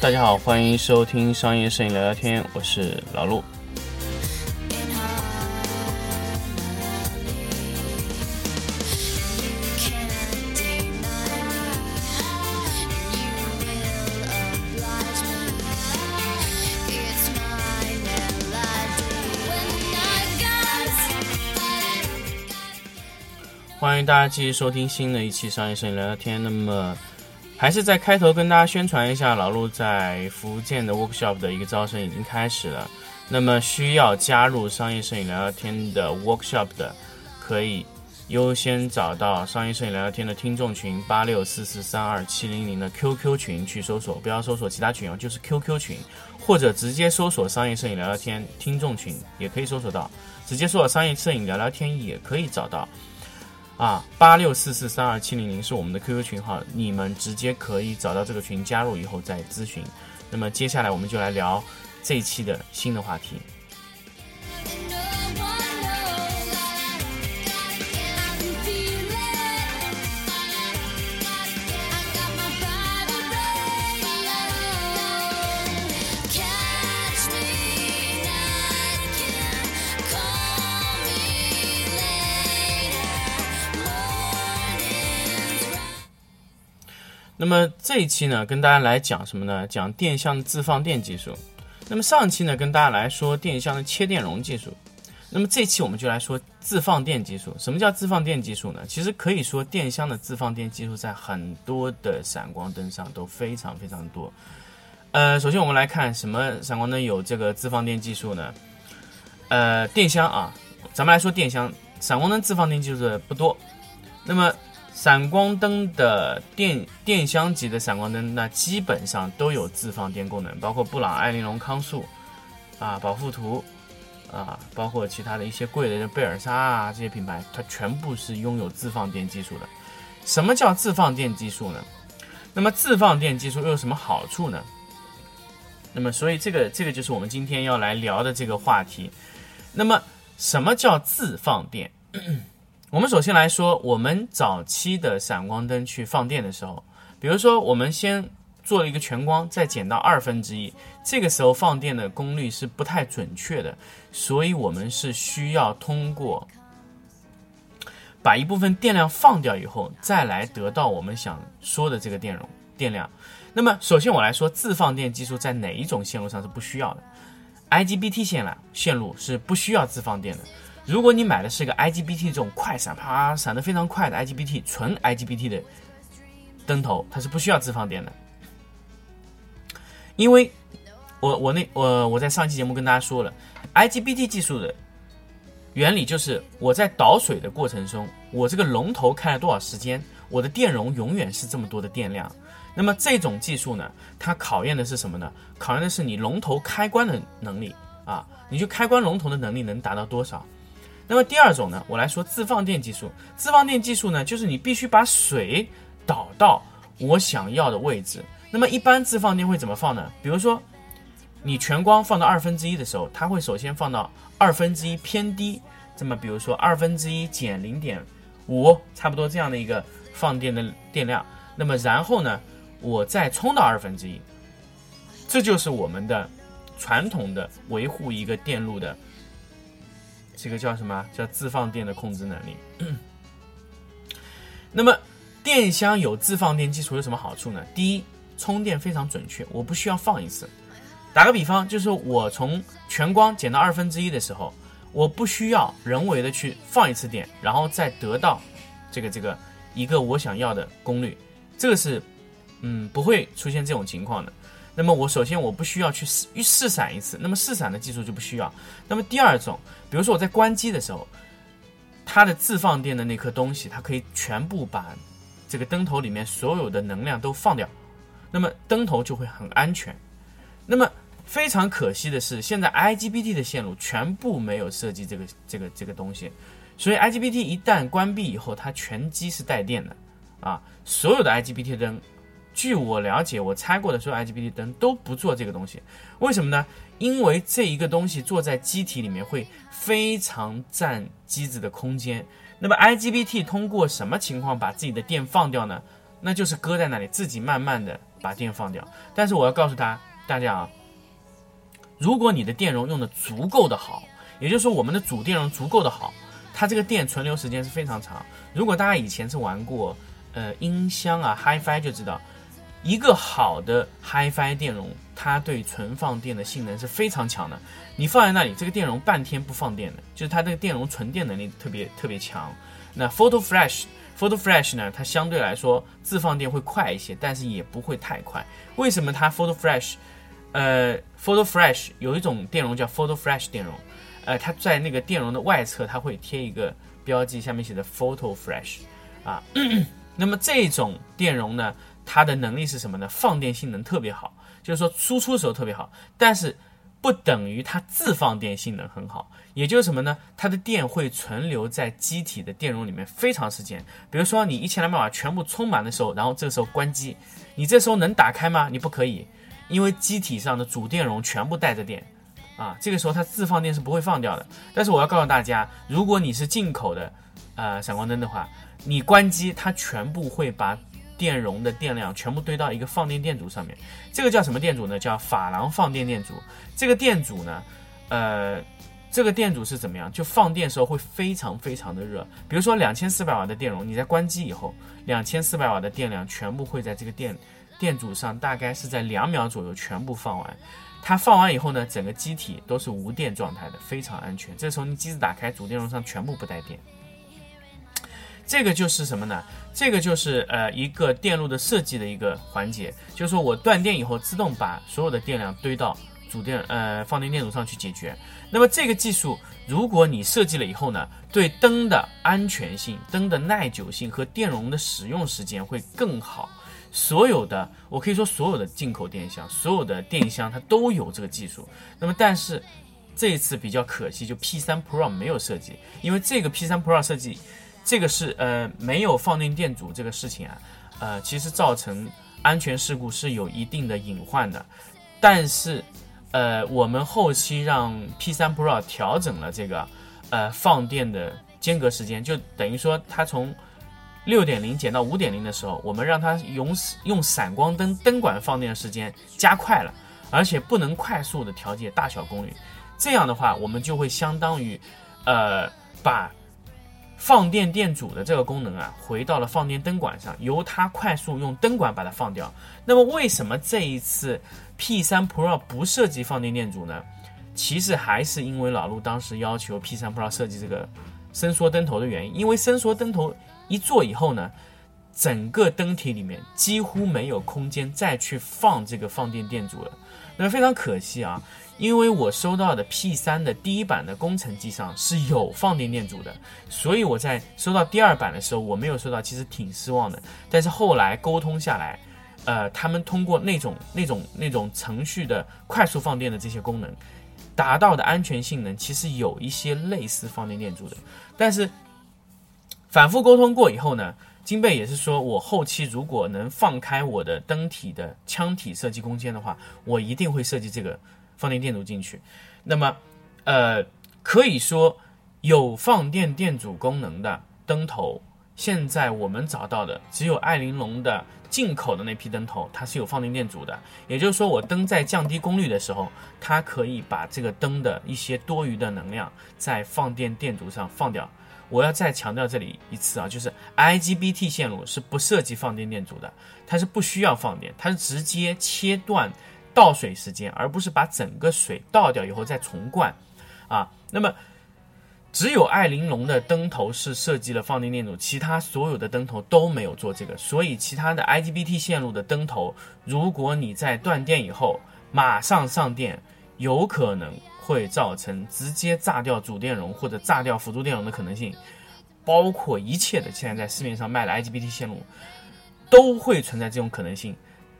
大家好，欢迎收听商业摄影聊聊天，我是老陆。欢迎大家继续收听新的一期商业摄影聊聊天。那么，还是在开头跟大家宣传一下，老陆在福建的 workshop 的一个招生已经开始了。那么需要加入商业摄影聊聊天的 workshop 的，可以优先找到商业摄影聊聊天的听众群八六四四三二七零零的 QQ 群去搜索，不要搜索其他群哦，就是 QQ 群，或者直接搜索商业摄影聊聊天听众群也可以搜索到，直接搜索商业摄影聊聊天也可以找到。啊，八六四四三二七零零是我们的 QQ 群号，你们直接可以找到这个群，加入以后再咨询。那么接下来我们就来聊这一期的新的话题。那么这一期呢，跟大家来讲什么呢？讲电箱的自放电技术。那么上期呢，跟大家来说电箱的切电容技术。那么这期我们就来说自放电技术。什么叫自放电技术呢？其实可以说电箱的自放电技术在很多的闪光灯上都非常非常多。呃，首先我们来看什么闪光灯有这个自放电技术呢？呃，电箱啊，咱们来说电箱，闪光灯自放电技术的不多。那么闪光灯的电电箱级的闪光灯，那基本上都有自放电功能，包括布朗、艾琳龙、康素啊、宝富图啊，包括其他的一些贵的贝尔莎啊这些品牌，它全部是拥有自放电技术的。什么叫自放电技术呢？那么自放电技术又有什么好处呢？那么，所以这个这个就是我们今天要来聊的这个话题。那么，什么叫自放电？我们首先来说，我们早期的闪光灯去放电的时候，比如说我们先做了一个全光，再减到二分之一，这个时候放电的功率是不太准确的，所以我们是需要通过把一部分电量放掉以后，再来得到我们想说的这个电容电量。那么，首先我来说，自放电技术在哪一种线路上是不需要的？IGBT 线缆线路是不需要自放电的。如果你买的是一个 IGBT 这种快闪，啪闪的非常快的 IGBT 纯 IGBT 的灯头，它是不需要自放电的，因为我我那我我在上期节目跟大家说了，IGBT 技术的原理就是我在导水的过程中，我这个龙头开了多少时间，我的电容永远是这么多的电量。那么这种技术呢，它考验的是什么呢？考验的是你龙头开关的能力啊，你就开关龙头的能力能达到多少？那么第二种呢，我来说自放电技术。自放电技术呢，就是你必须把水导到我想要的位置。那么一般自放电会怎么放呢？比如说你全光放到二分之一的时候，它会首先放到二分之一偏低，这么比如说二分之一减零点五，差不多这样的一个放电的电量。那么然后呢，我再充到二分之一，这就是我们的传统的维护一个电路的这个叫什么？叫自放电的控制能力。那么电箱有自放电技术有什么好处呢？第一，充电非常准确，我不需要放一次。打个比方，就是我从全光减到二分之一的时候，我不需要人为的去放一次电，然后再得到这个这个一个我想要的功率，这个是嗯不会出现这种情况的。那么我首先我不需要去试试闪一次，那么试闪的技术就不需要。那么第二种，比如说我在关机的时候，它的自放电的那颗东西，它可以全部把这个灯头里面所有的能量都放掉，那么灯头就会很安全。那么非常可惜的是，现在 IGBT 的线路全部没有设计这个这个这个东西，所以 IGBT 一旦关闭以后，它全机是带电的啊，所有的 IGBT 灯，据我了解，我拆过的所有 IGBT 灯都不做这个东西，为什么呢？因为这一个东西做在机体里面会非常占机子的空间。那么 IGBT 通过什么情况把自己的电放掉呢？那就是搁在那里，自己慢慢的把电放掉。但是我要告诉他大家啊，如果你的电容用的足够的好，也就是说我们的主电容足够的好，它这个电存留时间是非常长。如果大家以前是玩过呃音箱啊 HiFi 就知道。一个好的 HiFi 电容，它对存放电的性能是非常强的。你放在那里，这个电容半天不放电的，就是它这个电容存电能力特别特别强。那 Photo Flash，Photo Flash 呢，它相对来说自放电会快一些，但是也不会太快。为什么它 Photo Flash？呃，Photo Flash 有一种电容叫 Photo Flash 电容，呃，它在那个电容的外侧，它会贴一个标记，下面写的 Photo Flash 啊。那么这种电容呢？它的能力是什么呢？放电性能特别好，就是说输出的时候特别好，但是不等于它自放电性能很好。也就是什么呢？它的电会存留在机体的电容里面非常时间。比如说你一千两百瓦全部充满的时候，然后这个时候关机，你这时候能打开吗？你不可以，因为机体上的主电容全部带着电啊，这个时候它自放电是不会放掉的。但是我要告诉大家，如果你是进口的呃闪光灯的话，你关机它全部会把。电容的电量全部堆到一个放电电阻上面，这个叫什么电阻呢？叫珐琅放电电阻。这个电阻呢，呃，这个电阻是怎么样？就放电时候会非常非常的热。比如说两千四百瓦的电容，你在关机以后，两千四百瓦的电量全部会在这个电电阻上，大概是在两秒左右全部放完。它放完以后呢，整个机体都是无电状态的，非常安全。这时候你机子打开，主电容上全部不带电。这个就是什么呢？这个就是呃一个电路的设计的一个环节，就是说我断电以后，自动把所有的电量堆到主电呃放电电阻上去解决。那么这个技术，如果你设计了以后呢，对灯的安全性、灯的耐久性和电容的使用时间会更好。所有的我可以说所有的进口电箱、所有的电箱它都有这个技术。那么但是这一次比较可惜，就 P 三 Pro 没有设计，因为这个 P 三 Pro 设计。这个是呃没有放电电阻这个事情啊，呃其实造成安全事故是有一定的隐患的，但是呃我们后期让 P3 Pro 调整了这个呃放电的间隔时间，就等于说它从六点零减到五点零的时候，我们让它用用闪光灯灯管放电时间加快了，而且不能快速的调节大小功率，这样的话我们就会相当于呃把。放电电阻的这个功能啊，回到了放电灯管上，由它快速用灯管把它放掉。那么为什么这一次 P3 Pro 不设计放电电阻呢？其实还是因为老陆当时要求 P3 Pro 设计这个伸缩灯头的原因。因为伸缩灯头一做以后呢，整个灯体里面几乎没有空间再去放这个放电电阻了。那么非常可惜啊。因为我收到的 P3 的第一版的工程机上是有放电电阻的，所以我在收到第二版的时候我没有收到，其实挺失望的。但是后来沟通下来，呃，他们通过那种那种那种程序的快速放电的这些功能，达到的安全性能其实有一些类似放电电阻的。但是反复沟通过以后呢，金贝也是说我后期如果能放开我的灯体的腔体设计空间的话，我一定会设计这个。放电电阻进去，那么，呃，可以说有放电电阻功能的灯头，现在我们找到的只有爱玲珑的进口的那批灯头，它是有放电电阻的。也就是说，我灯在降低功率的时候，它可以把这个灯的一些多余的能量在放电电阻上放掉。我要再强调这里一次啊，就是 IGBT 线路是不涉及放电电阻的，它是不需要放电，它是直接切断。倒水时间，而不是把整个水倒掉以后再重灌，啊，那么只有爱玲珑的灯头是设计了放电电阻，其他所有的灯头都没有做这个，所以其他的 IGBT 线路的灯头，如果你在断电以后马上上电，有可能会造成直接炸掉主电容或者炸掉辅助电容的可能性，包括一切的现在在市面上卖的 IGBT 线路都会存在这种可能性。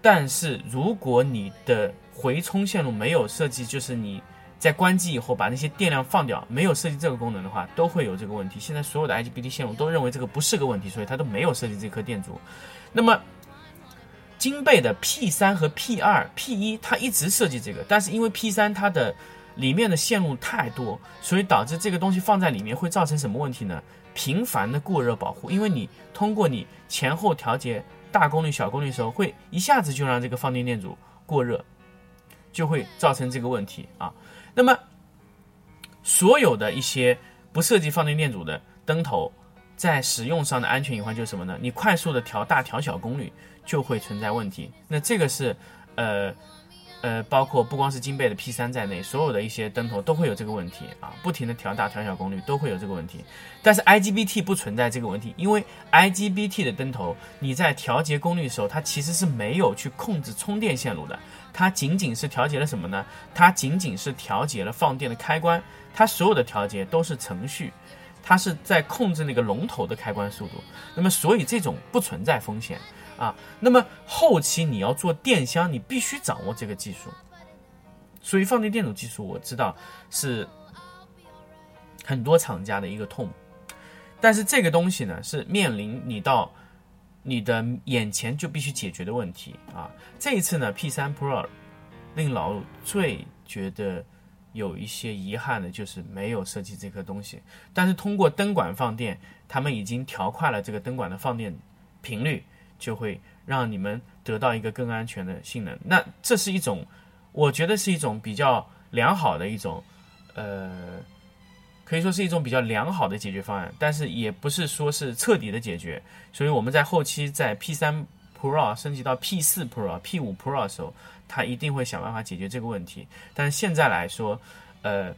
但是如果你的回充线路没有设计，就是你在关机以后把那些电量放掉，没有设计这个功能的话，都会有这个问题。现在所有的 IGBT 线路都认为这个不是个问题，所以它都没有设计这颗电阻。那么金贝的 P 三和 P 二、P 一，它一直设计这个，但是因为 P 三它的里面的线路太多，所以导致这个东西放在里面会造成什么问题呢？频繁的过热保护，因为你通过你前后调节大功率、小功率的时候，会一下子就让这个放电电阻过热，就会造成这个问题啊。那么所有的一些不涉及放电电阻的灯头，在使用上的安全隐患就是什么呢？你快速的调大调小功率就会存在问题。那这个是呃。呃，包括不光是金贝的 P 三在内，所有的一些灯头都会有这个问题啊，不停的调大调小功率都会有这个问题。但是 IGBT 不存在这个问题，因为 IGBT 的灯头你在调节功率的时候，它其实是没有去控制充电线路的，它仅仅是调节了什么呢？它仅仅是调节了放电的开关，它所有的调节都是程序，它是在控制那个龙头的开关速度。那么所以这种不存在风险。啊，那么后期你要做电箱，你必须掌握这个技术。所以放电电阻技术，我知道是很多厂家的一个痛，但是这个东西呢，是面临你到你的眼前就必须解决的问题啊。这一次呢，P 三 Pro 令老最觉得有一些遗憾的就是没有设计这颗东西，但是通过灯管放电，他们已经调快了这个灯管的放电频率。就会让你们得到一个更安全的性能。那这是一种，我觉得是一种比较良好的一种，呃，可以说是一种比较良好的解决方案。但是也不是说是彻底的解决。所以我们在后期在 P 三 Pro 升级到 P 四 Pro、P 五 Pro 的时候，它一定会想办法解决这个问题。但是现在来说，呃，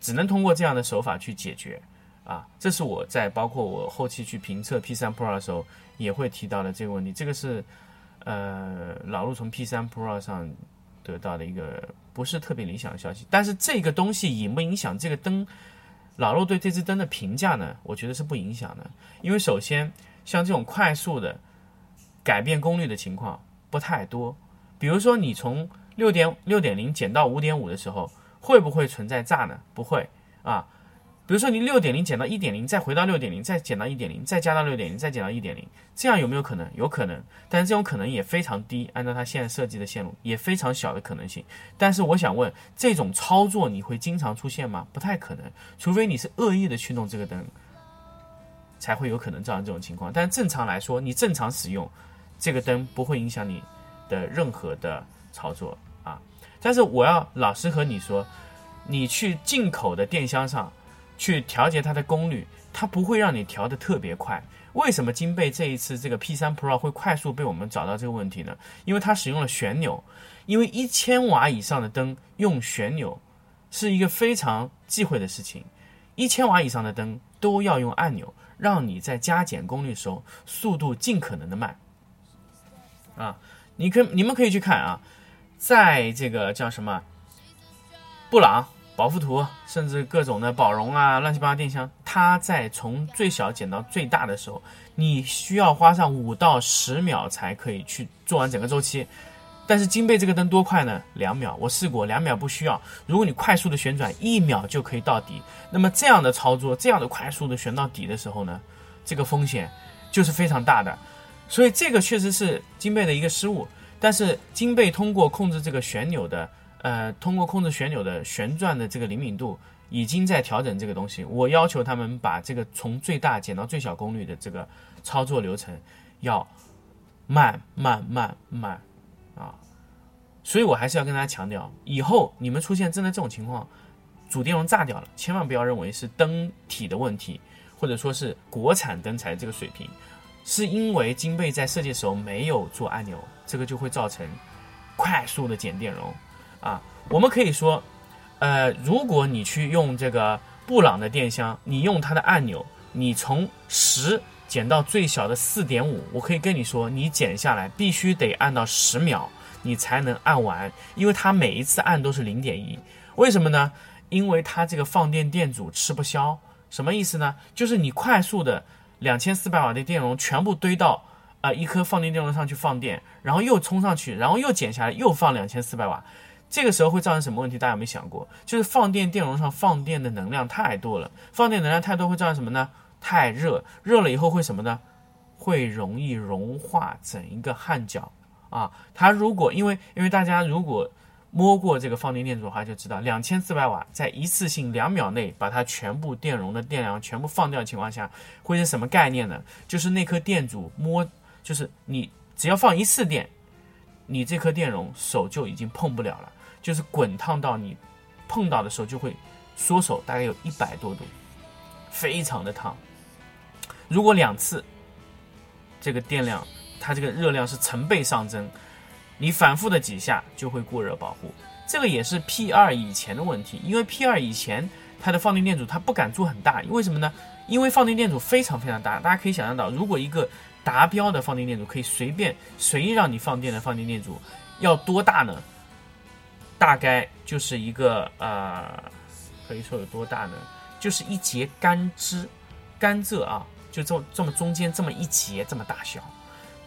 只能通过这样的手法去解决。啊，这是我在包括我后期去评测 P 三 Pro 的时候。也会提到的这个问题，这个是，呃，老陆从 P3 Pro 上得到的一个不是特别理想的消息。但是这个东西影不影响这个灯？老陆对这支灯的评价呢？我觉得是不影响的，因为首先像这种快速的改变功率的情况不太多。比如说你从六点六点零减到五点五的时候，会不会存在炸呢？不会啊。比如说你六点零减到一点零，再回到六点零，再减到一点零，再加到六点零，再减到一点零，这样有没有可能？有可能，但是这种可能也非常低。按照它现在设计的线路，也非常小的可能性。但是我想问，这种操作你会经常出现吗？不太可能，除非你是恶意的去弄这个灯，才会有可能造成这种情况。但正常来说，你正常使用这个灯不会影响你的任何的操作啊。但是我要老实和你说，你去进口的电箱上。去调节它的功率，它不会让你调的特别快。为什么金贝这一次这个 P3 Pro 会快速被我们找到这个问题呢？因为它使用了旋钮，因为一千瓦以上的灯用旋钮是一个非常忌讳的事情。一千瓦以上的灯都要用按钮，让你在加减功率的时候速度尽可能的慢。啊，你可你们可以去看啊，在这个叫什么布朗。保护图，甚至各种的宝容啊，乱七八糟电箱，它在从最小减到最大的时候，你需要花上五到十秒才可以去做完整个周期。但是金贝这个灯多快呢？两秒，我试过，两秒不需要。如果你快速的旋转，一秒就可以到底。那么这样的操作，这样的快速的旋到底的时候呢，这个风险就是非常大的。所以这个确实是金贝的一个失误。但是金贝通过控制这个旋钮的。呃，通过控制旋钮的旋转的这个灵敏度，已经在调整这个东西。我要求他们把这个从最大减到最小功率的这个操作流程要慢慢慢慢啊。所以我还是要跟大家强调，以后你们出现真的这种情况，主电容炸掉了，千万不要认为是灯体的问题，或者说是国产灯材这个水平，是因为金贝在设计的时候没有做按钮，这个就会造成快速的减电容。啊，我们可以说，呃，如果你去用这个布朗的电箱，你用它的按钮，你从十减到最小的四点五，我可以跟你说，你减下来必须得按到十秒，你才能按完，因为它每一次按都是零点一。为什么呢？因为它这个放电电阻吃不消。什么意思呢？就是你快速的两千四百瓦的电容全部堆到啊一颗放电电容上去放电，然后又冲上去，然后又减下来，又放两千四百瓦。这个时候会造成什么问题？大家有没有想过？就是放电电容上放电的能量太多了，放电能量太多会造成什么呢？太热，热了以后会什么呢？会容易融化整一个焊脚啊。它如果因为因为大家如果摸过这个放电电阻的话，就知道两千四百瓦在一次性两秒内把它全部电容的电量全部放掉的情况下，会是什么概念呢？就是那颗电阻摸，就是你只要放一次电，你这颗电容手就已经碰不了了。就是滚烫到你碰到的时候就会缩手，大概有一百多度，非常的烫。如果两次，这个电量它这个热量是成倍上增，你反复的几下就会过热保护。这个也是 P 二以前的问题，因为 P 二以前它的放电电阻它不敢做很大，因为什么呢？因为放电电阻非常非常大，大家可以想象到，如果一个达标的放电电阻可以随便随意让你放电的放电电阻要多大呢？大概就是一个呃，可以说有多大呢？就是一节甘蔗，甘蔗啊，就这么这么中间这么一节这么大小，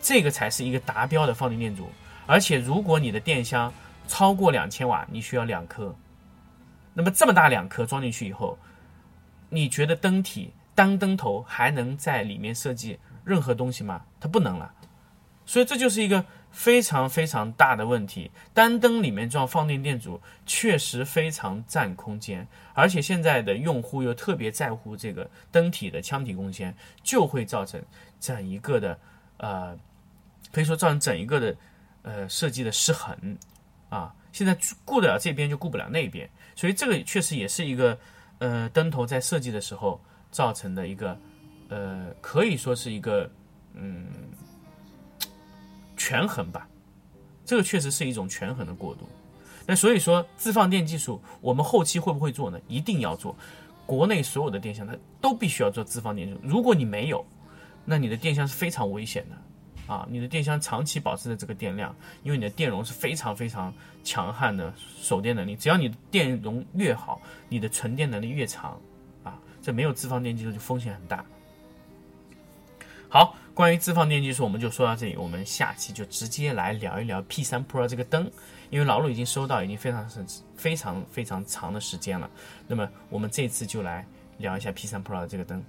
这个才是一个达标的放电电阻。而且如果你的电箱超过两千瓦，你需要两颗。那么这么大两颗装进去以后，你觉得灯体单灯头还能在里面设计任何东西吗？它不能了。所以这就是一个。非常非常大的问题，单灯里面装放电电阻确实非常占空间，而且现在的用户又特别在乎这个灯体的腔体空间，就会造成整一个的呃，可以说造成整一个的呃设计的失衡啊。现在顾得了这边就顾不了那边，所以这个确实也是一个呃灯头在设计的时候造成的一个呃，可以说是一个嗯。权衡吧，这个确实是一种权衡的过渡。那所以说，自放电技术，我们后期会不会做呢？一定要做。国内所有的电箱它都必须要做自放电技术。如果你没有，那你的电箱是非常危险的啊！你的电箱长期保持着这个电量，因为你的电容是非常非常强悍的守电能力。只要你的电容越好，你的存电能力越长啊！这没有自放电技术就风险很大。好。关于自放电技术，我们就说到这里。我们下期就直接来聊一聊 P3 Pro 这个灯，因为老陆已经收到，已经非常是非常非常长的时间了。那么我们这次就来聊一下 P3 Pro 的这个灯。